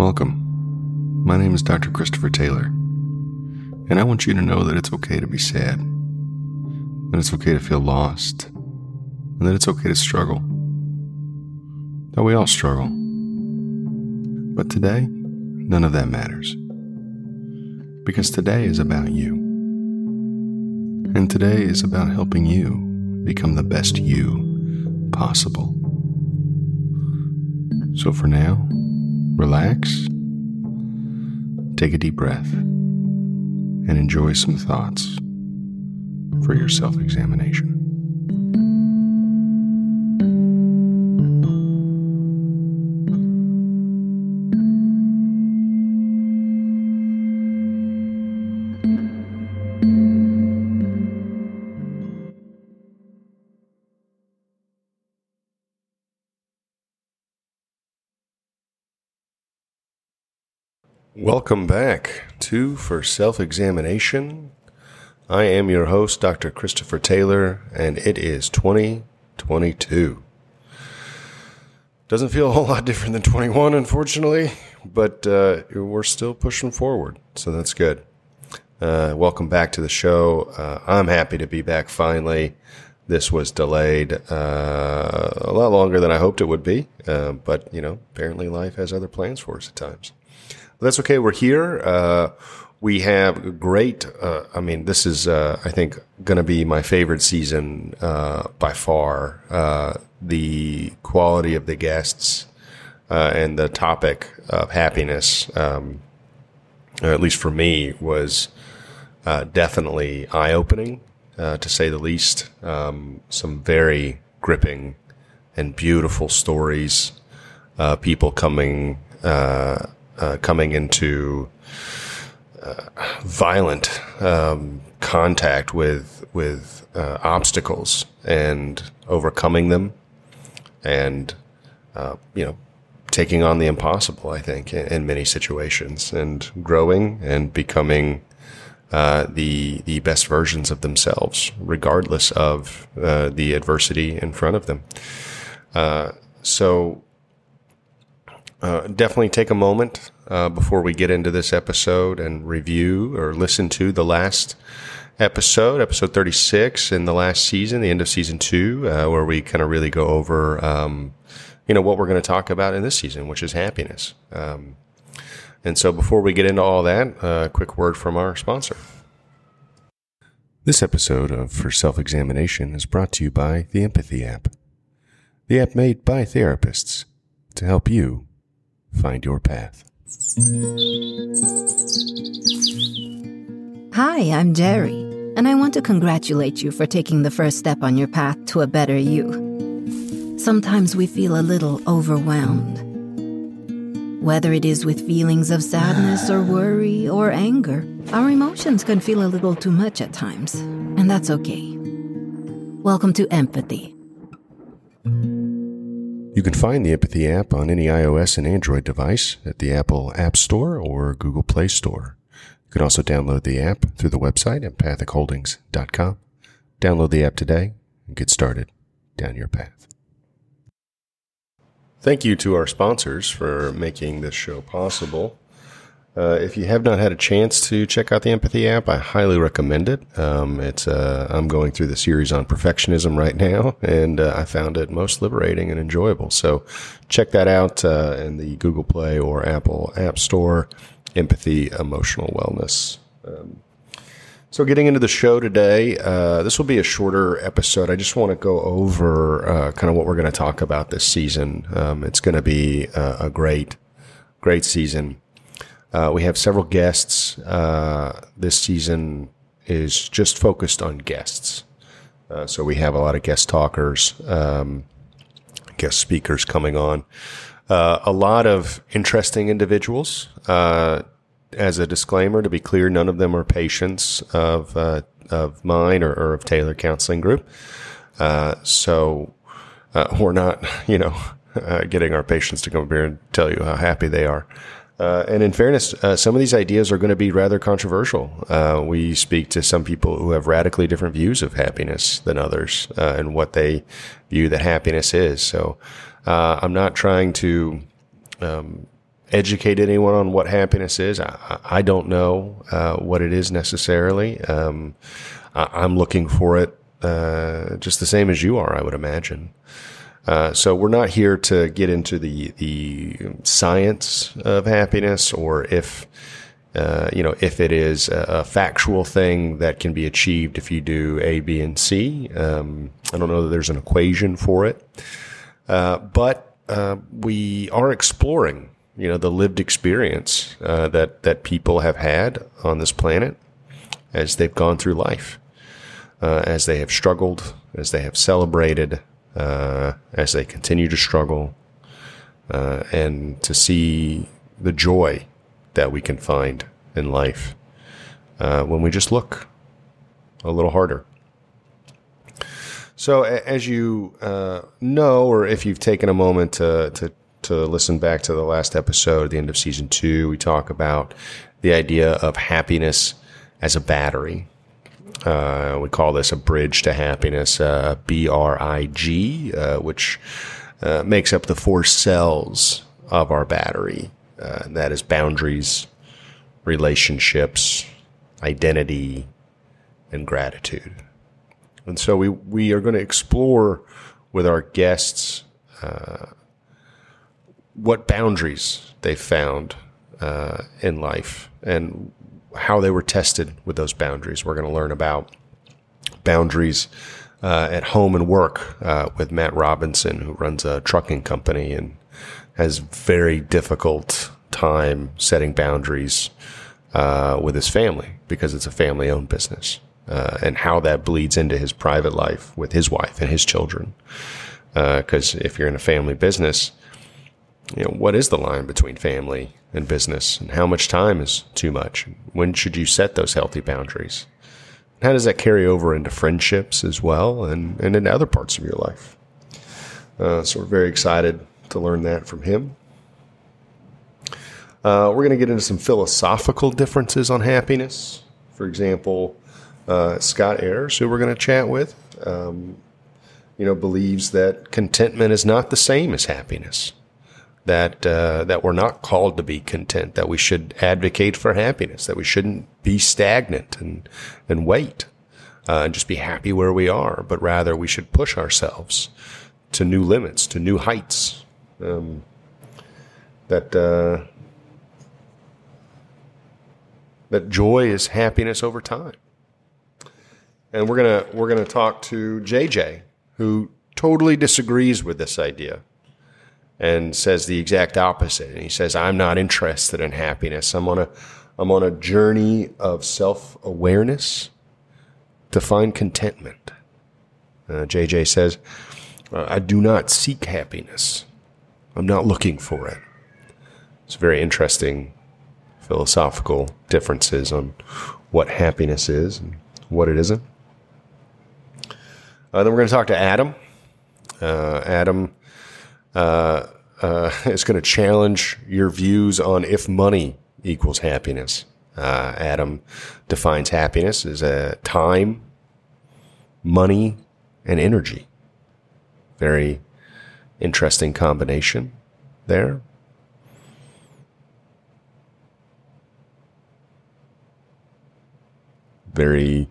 Welcome. My name is Dr. Christopher Taylor, and I want you to know that it's okay to be sad, that it's okay to feel lost, and that it's okay to struggle. That we all struggle. But today, none of that matters. Because today is about you. And today is about helping you become the best you possible. So for now, relax, take a deep breath, and enjoy some thoughts for your self examination. Welcome back to For Self Examination. I am your host, Dr. Christopher Taylor, and it is 2022. Doesn't feel a whole lot different than 21, unfortunately, but uh, we're still pushing forward, so that's good. Uh, welcome back to the show. Uh, I'm happy to be back finally. This was delayed uh, a lot longer than I hoped it would be, uh, but you know, apparently life has other plans for us at times that's okay. We're here. Uh, we have great. Uh, I mean, this is, uh, I think, going to be my favorite season uh, by far. Uh, the quality of the guests uh, and the topic of happiness, um, at least for me, was definitely eye opening, to say the least. Um, some very gripping and beautiful stories. people coming coming into uh, violent um, contact with with uh, obstacles and overcoming them, and uh, you know taking on the impossible. I think in, in many situations and growing and becoming. Uh, the the best versions of themselves, regardless of uh, the adversity in front of them. so uh, definitely take a moment uh, before we get into this episode and review or listen to the last episode, episode 36 in the last season, the end of season two, uh, where we kind of really go over, um, you know, what we're going to talk about in this season, which is happiness. Um, and so before we get into all that, a uh, quick word from our sponsor. This episode of For Self Examination is brought to you by the Empathy app, the app made by therapists to help you find your path. Hi, I'm Jerry, and I want to congratulate you for taking the first step on your path to a better you. Sometimes we feel a little overwhelmed. Whether it is with feelings of sadness or worry or anger, our emotions can feel a little too much at times, and that's okay. Welcome to Empathy you can find the Empathy app on any iOS and Android device at the Apple App Store or Google Play Store. You can also download the app through the website empathicholdings.com. Download the app today and get started down your path. Thank you to our sponsors for making this show possible. Uh, if you have not had a chance to check out the Empathy app, I highly recommend it. Um, it's uh, I'm going through the series on perfectionism right now, and uh, I found it most liberating and enjoyable. So check that out uh, in the Google Play or Apple App Store. Empathy, emotional wellness. Um, so, getting into the show today, uh, this will be a shorter episode. I just want to go over uh, kind of what we're going to talk about this season. Um, it's going to be a great, great season. Uh, we have several guests. Uh, this season is just focused on guests. Uh, so we have a lot of guest talkers, um, guest speakers coming on. Uh, a lot of interesting individuals. Uh, as a disclaimer, to be clear, none of them are patients of uh, of mine or, or, of Taylor Counseling Group. so we're not, you know, getting our patients to come here and tell you how happy they are. Uh, and in fairness, uh, some of these ideas are going to be rather controversial. Uh, we speak to some people who have radically different views of happiness than others uh, and what they view that happiness is. So uh, I'm not trying to um, educated anyone on what happiness is. I, I don't know uh, what it is necessarily. Um, I, am looking for it just the same as you are, I would imagine. Uh, so we're not here to get into the the science of happiness or if uh, you know if it is a, a, factual thing that can be achieved if you do A, B, and C. Um, I don't know that there's an equation for it, uh, but uh, we are exploring you know the lived experience uh, that that people have had on this planet as they've gone through life, as they have struggled, as they have celebrated uh, as they continue to struggle, uh, and to see the joy that we can find in life uh, when we just look a little harder. So, as you uh, know, or if you've taken a moment to, to to listen back to the last episode, the end of season two, we talk about the idea of happiness as a battery. Uh, we call this a bridge to happiness, uh, B R I G, uh, which uh, makes up the four cells of our battery. Uh, that is boundaries, relationships, identity, and gratitude. And so we, we are going to explore with our guests uh, what boundaries they found in life and how they were tested with those boundaries. We're going to learn about boundaries uh, at home and work uh, with Matt Robinson, who runs a trucking company and has very difficult time setting boundaries uh, with his family because it's a family owned business. Uh, and how that bleeds into his private life with his wife and his children. Because uh, if you're in a family business, you know, what is the line between family and business and how much time is too much? When should you set those healthy boundaries? How does that carry over into friendships as well and, and in other parts of your life? Uh, so we're very excited to learn that from him. Uh, we're going to get into some philosophical differences on happiness. For example, uh, Scott Ayers, who we're going to chat with, um, you know, believes that contentment is not the same as happiness that uh, that we're not called to be content, that we should advocate for happiness, that we shouldn't be stagnant and and wait uh, and just be happy where we are, but rather we should push ourselves to new limits, to new heights. Um, that uh, that joy is happiness over time. And we're gonna we're gonna talk to JJ, who totally disagrees with this idea and says the exact opposite. And he says, I'm not interested in happiness. I'm on a, I'm on a journey of self awareness to find contentment. Uh, JJ says, I do not seek happiness. I'm not looking for it. It's very interesting philosophical differences on what happiness is and what it isn't. Uh, then we're going to talk to Adam. Uh, Adam uh, uh, is going to challenge your views on if money equals happiness. Uh, Adam defines happiness as a time, money, and energy. Very interesting combination there. Very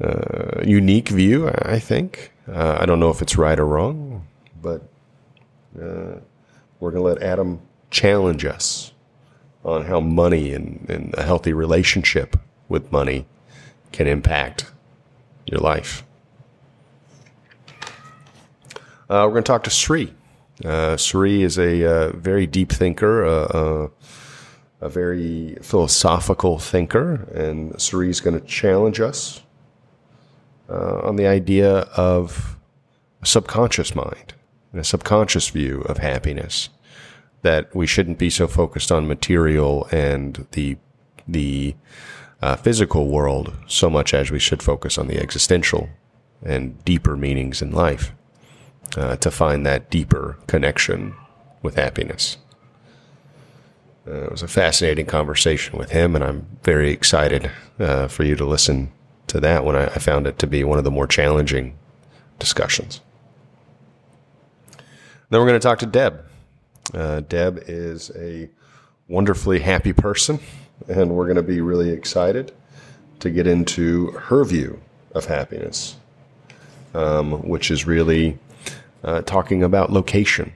uh, unique view, I think. Uh, I don't know if it's right or wrong, but uh, we're going to let Adam challenge us on how money and, and a healthy relationship with money can impact your life. Uh, we're going to talk to Sri. Uh, Sri is a uh, very deep thinker, uh, uh, a very philosophical thinker, and Sri is going to challenge us uh, on the idea of a subconscious mind a subconscious view of happiness that we shouldn't be so focused on material and the the uh, physical world so much as we should focus on the existential and deeper meanings in life uh, to find that deeper connection with happiness. Uh, it was a fascinating conversation with him, and I'm very excited uh, for you to listen to that one. I, I found it to be one of the more challenging discussions. Then we're going to talk to Deb. Uh, Deb is a wonderfully happy person, and we're going to be really excited to get into her view of happiness, um, which is really uh, talking about location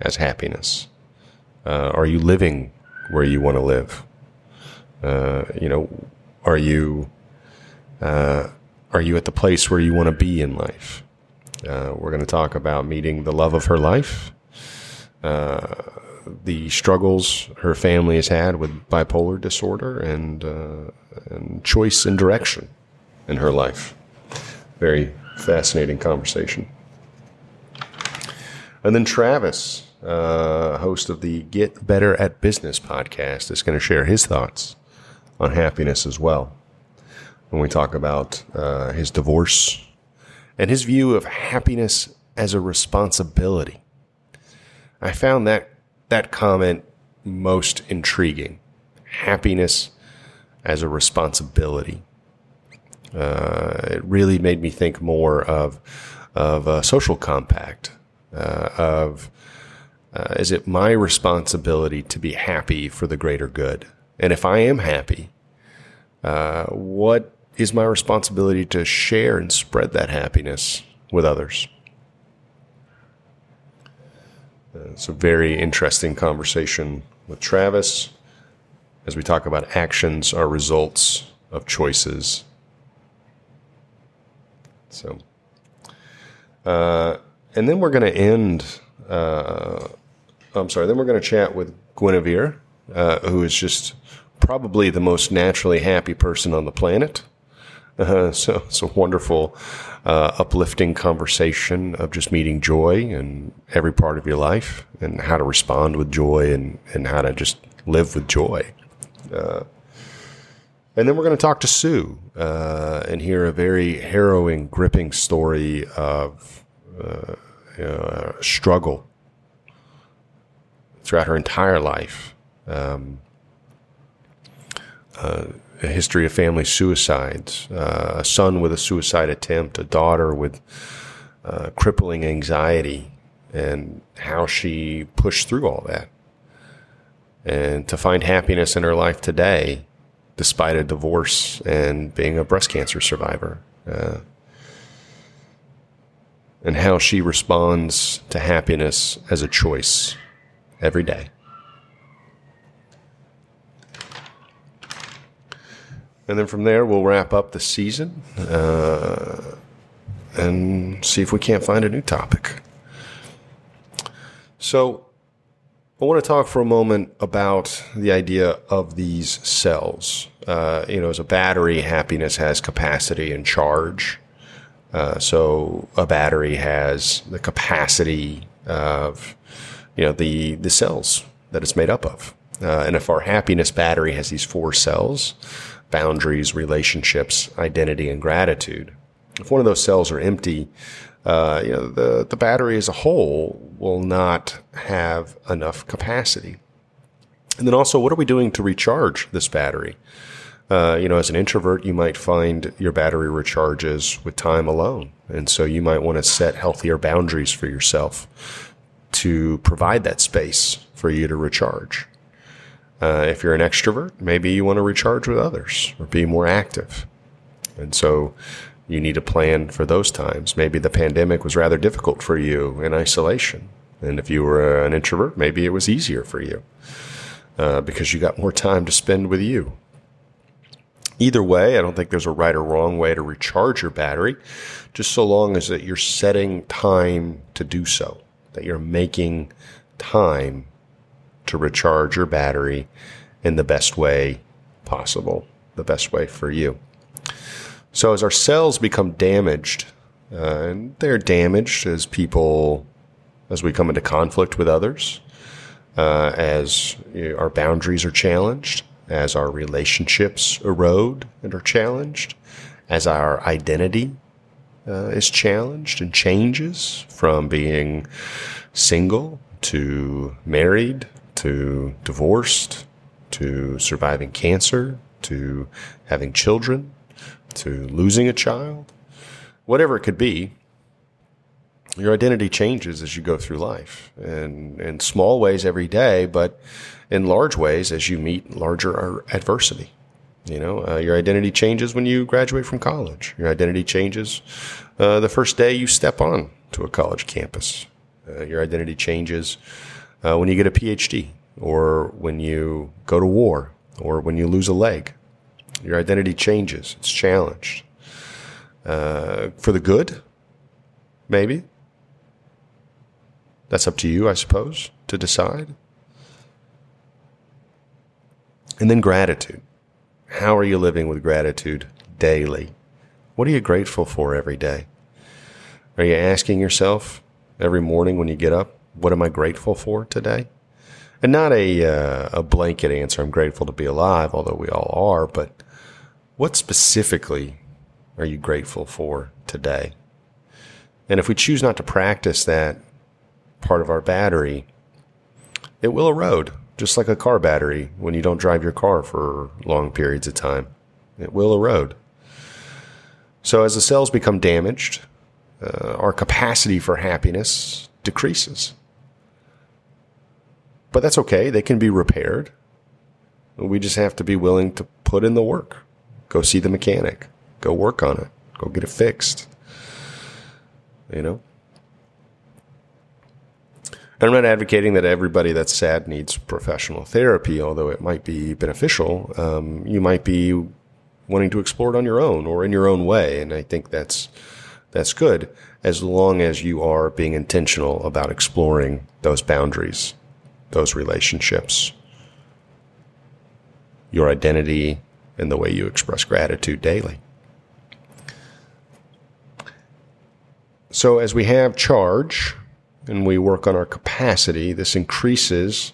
as happiness. Uh, are you living where you want to live? Uh, you know, are you uh, are you at the place where you want to be in life? Uh, we're going to talk about meeting the love of her life, uh, the struggles her family has had with bipolar disorder, and uh, and choice and direction in her life. Very fascinating conversation. And then Travis, uh, host of the Get Better at Business podcast, is going to share his thoughts on happiness as well. When we talk about uh, his divorce and his view of happiness as a responsibility. I found that that comment most intriguing. Happiness as a responsibility. Uh, it really made me think more of of a social compact. Uh, of uh, is it my responsibility to be happy for the greater good? And if I am happy, uh, what is my responsibility to share and spread that happiness with others? Uh, it's a very interesting conversation with Travis as we talk about actions are results of choices. So, uh, and then we're going to end. Uh, I'm sorry. Then we're going to chat with Guinevere, uh, who is just probably the most naturally happy person on the planet. Uh, so it's a wonderful, uh, uplifting conversation of just meeting joy in every part of your life and how to respond with joy and, and how to just live with joy. Uh, and then we're going to talk to Sue uh, and hear a very harrowing, gripping story of uh, struggle throughout her entire life. Um, uh, a history of family suicides, uh, a son with a suicide attempt, a daughter with uh, crippling anxiety, and how she pushed through all that. And to find happiness in her life today, despite a divorce and being a breast cancer survivor. Uh, and how she responds to happiness as a choice every day. And then from there, we'll wrap up the season uh, and see if we can't find a new topic. So, I want to talk for a moment about the idea of these cells. Uh, you know, as a battery, happiness has capacity and charge. Uh, so, a battery has the capacity of, you know, the the cells that it's made up of. Uh, and if our happiness battery has these four cells, boundaries, relationships, identity, and gratitude. If one of those cells are empty, uh, you know, the, the battery as a whole will not have enough capacity. And then also, what are we doing to recharge this battery? Uh, you know, as an introvert, you might find your battery recharges with time alone. And so you might want to set healthier boundaries for yourself to provide that space for you to recharge. Uh, if you're an extrovert, maybe you want to recharge with others or be more active. And so you need a plan for those times. Maybe the pandemic was rather difficult for you in isolation. And if you were an introvert, maybe it was easier for you uh, because you got more time to spend with you. Either way, I don't think there's a right or wrong way to recharge your battery, just so long as that you're setting time to do so, that you're making time to recharge your battery in the best way possible, the best way for you. So as our cells become damaged, uh, and they're damaged as people, as we come into conflict with others, uh, as you know, our boundaries are challenged, as our relationships erode and are challenged, as our identity uh, is challenged and changes from being single to married to divorced to surviving cancer to having children to losing a child, whatever it could be, your identity changes as you go through life and in small ways every day, but in large ways as you meet larger adversity. You know, uh, your identity changes when you graduate from college. Your identity changes uh, the first day you step on to a college campus. Uh, your identity changes uh, when you get a PhD or when you go to war or when you lose a leg. Your identity changes. It's challenged. Uh, for the good, maybe. That's up to you, I suppose, to decide. And then gratitude. How are you living with gratitude daily? What are you grateful for every day? Are you asking yourself every morning when you get up, what am I grateful for today? And not a, uh, a blanket answer, I'm grateful to be alive, although we all are, but what specifically are you grateful for today? And if we choose not to practice that part of our battery, it will erode, just like a car battery when you don't drive your car for long periods of time. It will erode. So, as the cells become damaged, uh, our capacity for happiness decreases. But that's okay, they can be repaired. We just have to be willing to put in the work. Go see the mechanic, go work on it, go get it fixed. You know? I'm not advocating that everybody that's sad needs professional therapy, although it might be beneficial. Um, you might be wanting to explore it on your own or in your own way, and I think that's that's good as long as you are being intentional about exploring those boundaries, those relationships, your identity, and the way you express gratitude daily. So, as we have charge and we work on our capacity, this increases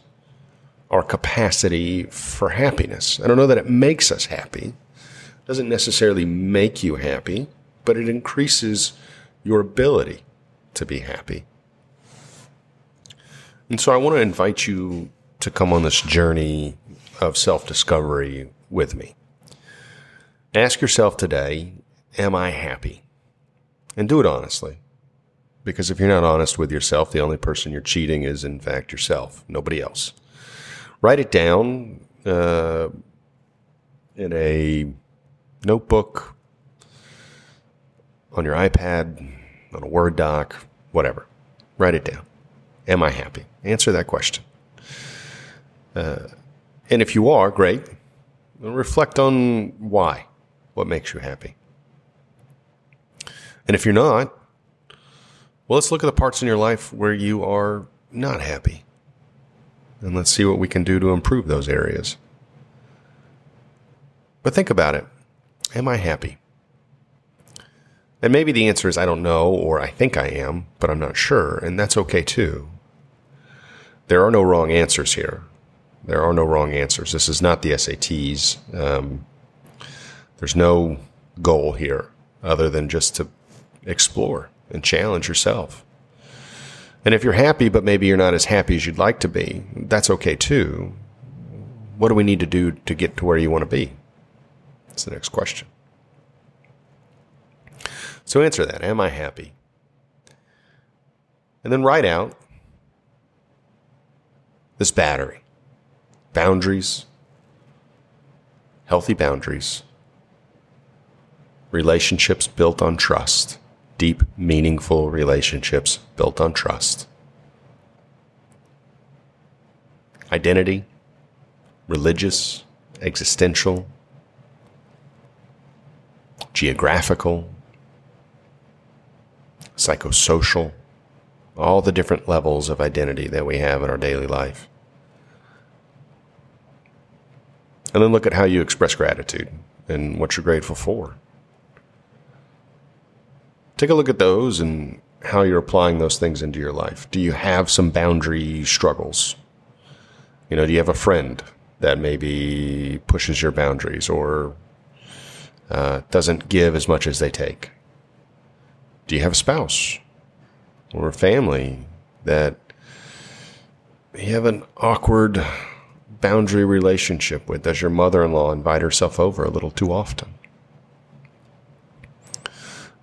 our capacity for happiness. I don't know that it makes us happy. It doesn't necessarily make you happy, but it increases your ability to be happy. And so I want to invite you to come on this journey of self discovery with me. Ask yourself today, am I happy? And do it honestly. Because if you're not honest with yourself, the only person you're cheating is, in fact, yourself, nobody else. Write it down uh, in a notebook, on your iPad, on a Word doc, whatever. Write it down. Am I happy? Answer that question. Uh, and if you are, great. Reflect on why. What makes you happy? And if you're not, well, let's look at the parts in your life where you are not happy. And let's see what we can do to improve those areas. But think about it. Am I happy? And maybe the answer is I don't know, or I think I am, but I'm not sure. And that's okay too. There are no wrong answers here. There are no wrong answers. This is not the SATs. Um, there's no goal here other than just to explore and challenge yourself. And if you're happy, but maybe you're not as happy as you'd like to be, that's okay too. What do we need to do to get to where you want to be? That's the next question. So answer that. Am I happy? And then write out this battery. Boundaries, healthy boundaries, relationships built on trust. Deep, meaningful relationships built on trust. Identity, religious, existential, geographical, psychosocial, all the different levels of identity that we have in our daily life. And then look at how you express gratitude and what you're grateful for take a look at those and how you're applying those things into your life. Do you have some boundary struggles? You know, do you have a friend that maybe pushes your boundaries or uh, doesn't give as much as they take? Do you have a spouse or family that you have an awkward boundary relationship with? Does your mother in law invite herself over a little too often?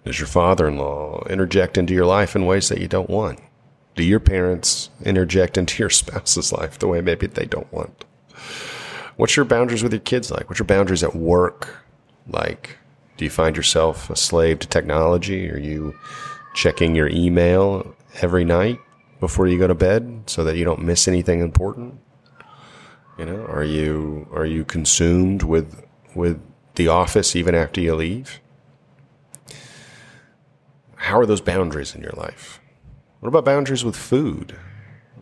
Does your father in law interject into your life in ways that you don't want? Do your parents interject into your spouse's life the way maybe they don't want? What's your boundaries with your kids like? What's your boundaries at work like? Do you find yourself a slave to technology? Are you checking your email every night before you go to bed so that you don't miss anything important? You know, are you are you consumed with with the office even after you leave? How are those boundaries in your life? What about boundaries with food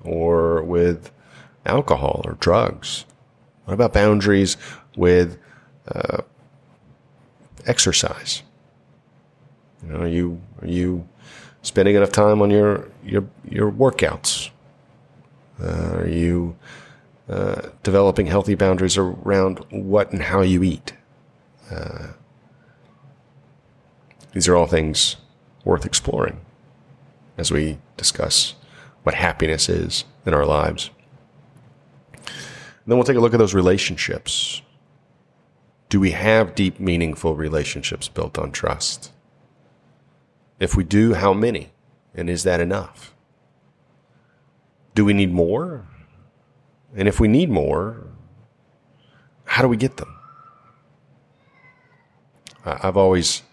or with alcohol or drugs? What about boundaries with uh, exercise? You know, are you are you spending enough time on your your your workouts? Uh, are you uh, developing healthy boundaries around what and how you eat? Uh, these are all things worth exploring as we discuss what happiness is in our lives. And then we'll take a look at those relationships. Do we have deep, meaningful relationships built on trust? If we do, how many? And is that enough? Do we need more? And if we need more, how do we get them? I've always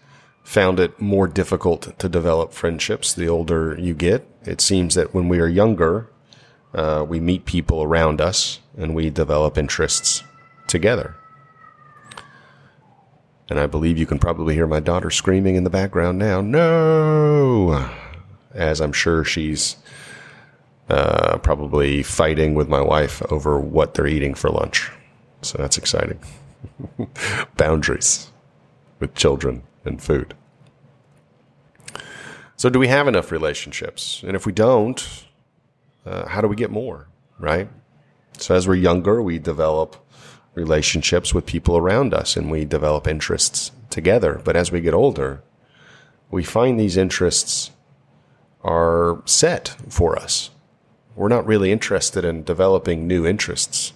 found it more difficult to develop friendships the older you get. It seems that when we are younger, uh, we meet people around us and we develop interests together. And I believe you can probably hear my daughter screaming in the background now, no! As I'm sure she's uh, probably fighting with my wife over what they're eating for lunch. So that's exciting. Boundaries with children and food. So, do we have enough relationships? And if we don't, uh, how do we get more, right? So, as we're younger, we develop relationships with people around us and we develop interests together. But as we get older, we find these interests are set for us. We're not really interested in developing new interests.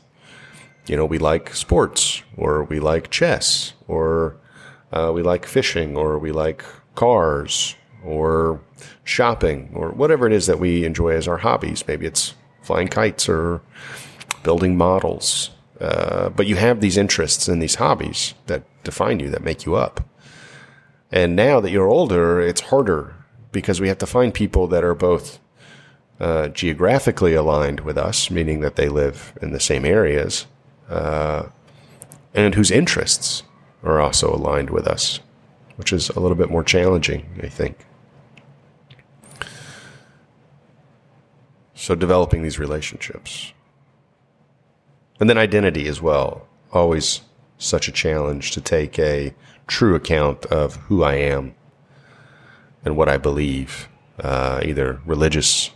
You know, we like sports, or we like chess, or uh, we like fishing, or we like cars, or shopping, or whatever it is that we enjoy as our hobbies. Maybe it's flying kites or building models. Uh, but you have these interests and these hobbies that define you, that make you up. And now that you're older, it's harder because we have to find people that are both uh, geographically aligned with us, meaning that they live in the same areas, uh, and whose interests are also aligned with us, which is a little bit more challenging, I think. So, developing these relationships. And then identity as well. Always such a challenge to take a true account of who I am and what I believe, uh, either religious,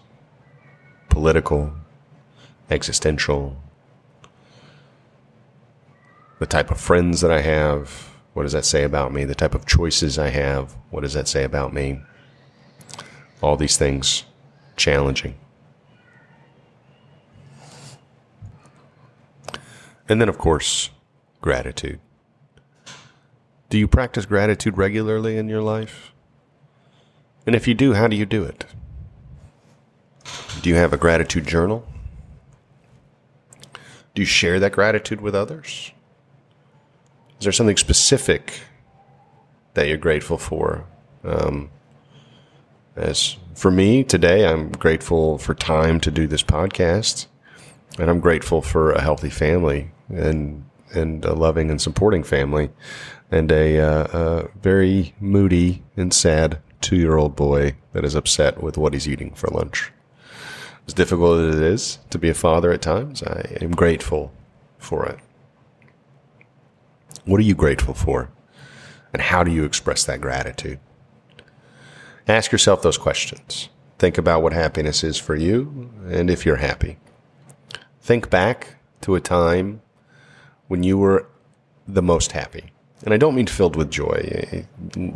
political, existential, the type of friends that I have. What does that say about me? The type of choices I have. What does that say about me? All these things challenging. And then, of course, gratitude. Do you practice gratitude regularly in your life? And if you do, how do you do it? Do you have a gratitude journal? Do you share that gratitude with others? Is there something specific that you're grateful for? Um, as for me today, I'm grateful for time to do this podcast, and I'm grateful for a healthy family and and a loving and supporting family, and a, uh, a very moody and sad two year old boy that is upset with what he's eating for lunch. As difficult as it is to be a father at times, I am grateful for it. What are you grateful for? And how do you express that gratitude? Ask yourself those questions. Think about what happiness is for you and if you're happy. Think back to a time when you were the most happy. And I don't mean filled with joy.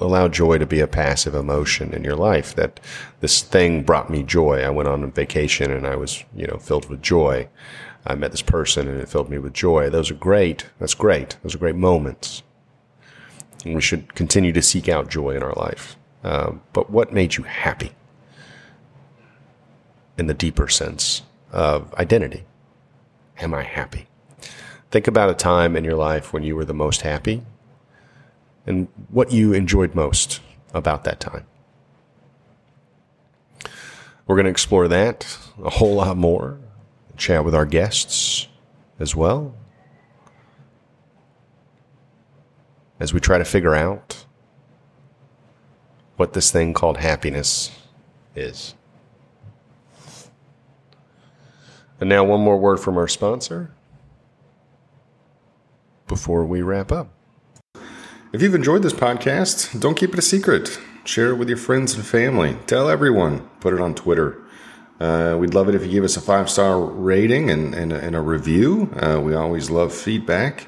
Allow joy to be a passive emotion in your life that this thing brought me joy. I went on a vacation and I was, you know, filled with joy. I met this person and it filled me with joy. Those are great. That's great. Those are great moments. And we should continue to seek out joy in our life. uh, but what made you happy in the deeper sense of identity? Am I happy? Think about a time in your life when you were the most happy and what you enjoyed most about that time. We're going to explore that a whole lot more, chat with our guests as well, as we try to figure out what this thing called happiness is. And now, one more word from our sponsor before we wrap up. If you've enjoyed this podcast, don't keep it a secret. Share it with your friends and family. Tell everyone. Put it on Twitter. Uh, we'd love it if you give us a five star rating and, and, and, a review. Uh, we always love feedback.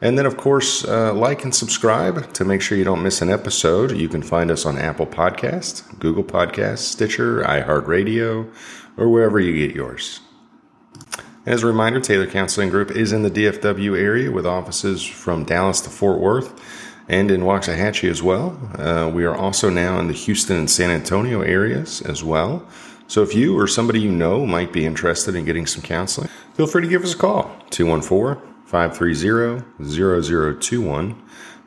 And then, of course, uh, like and subscribe to make sure you don't miss an episode. You can find us on Apple Podcast, Google Podcast, Stitcher, iHeartRadio, or wherever you get yours. As a reminder, Taylor Counseling Group is in the DFW area with offices from Dallas to Fort Worth and in Waxahachie as well. Uh, we are also now in the Houston and San Antonio areas as well. So if you or somebody you know might be interested in getting some counseling, feel free to give us a call 214 530-0021.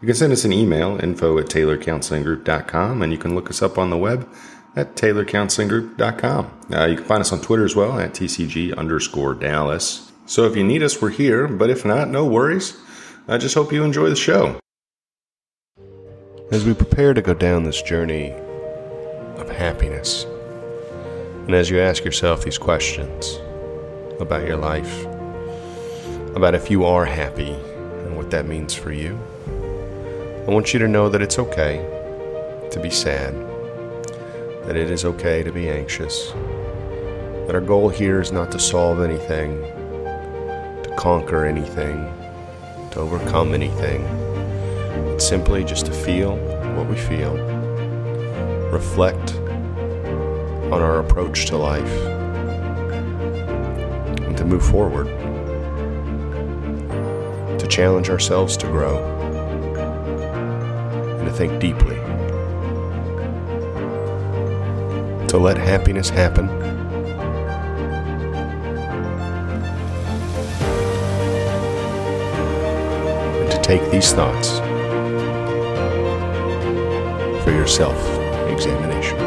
You can send us an email, info at taylorcounselinggroup.com, and you can look us up on the web at taylorcounselinggroup.com. Uh, you can find us on Twitter as well at TCG underscore Dallas. So if you need us, we're here, but if not, no worries. I just hope you enjoy the show. As we prepare to go down this journey of happiness, and as you ask yourself these questions about your life, about if you are happy and what that means for you. I want you to know that it's okay to be sad, that it is okay to be anxious, that our goal here is not to solve anything, to conquer anything, to overcome anything. It's simply just to feel what we feel, reflect on our approach to life, and to move forward. To challenge ourselves to grow. And to think deeply, to let happiness happen. and to Take these thoughts for your self examination.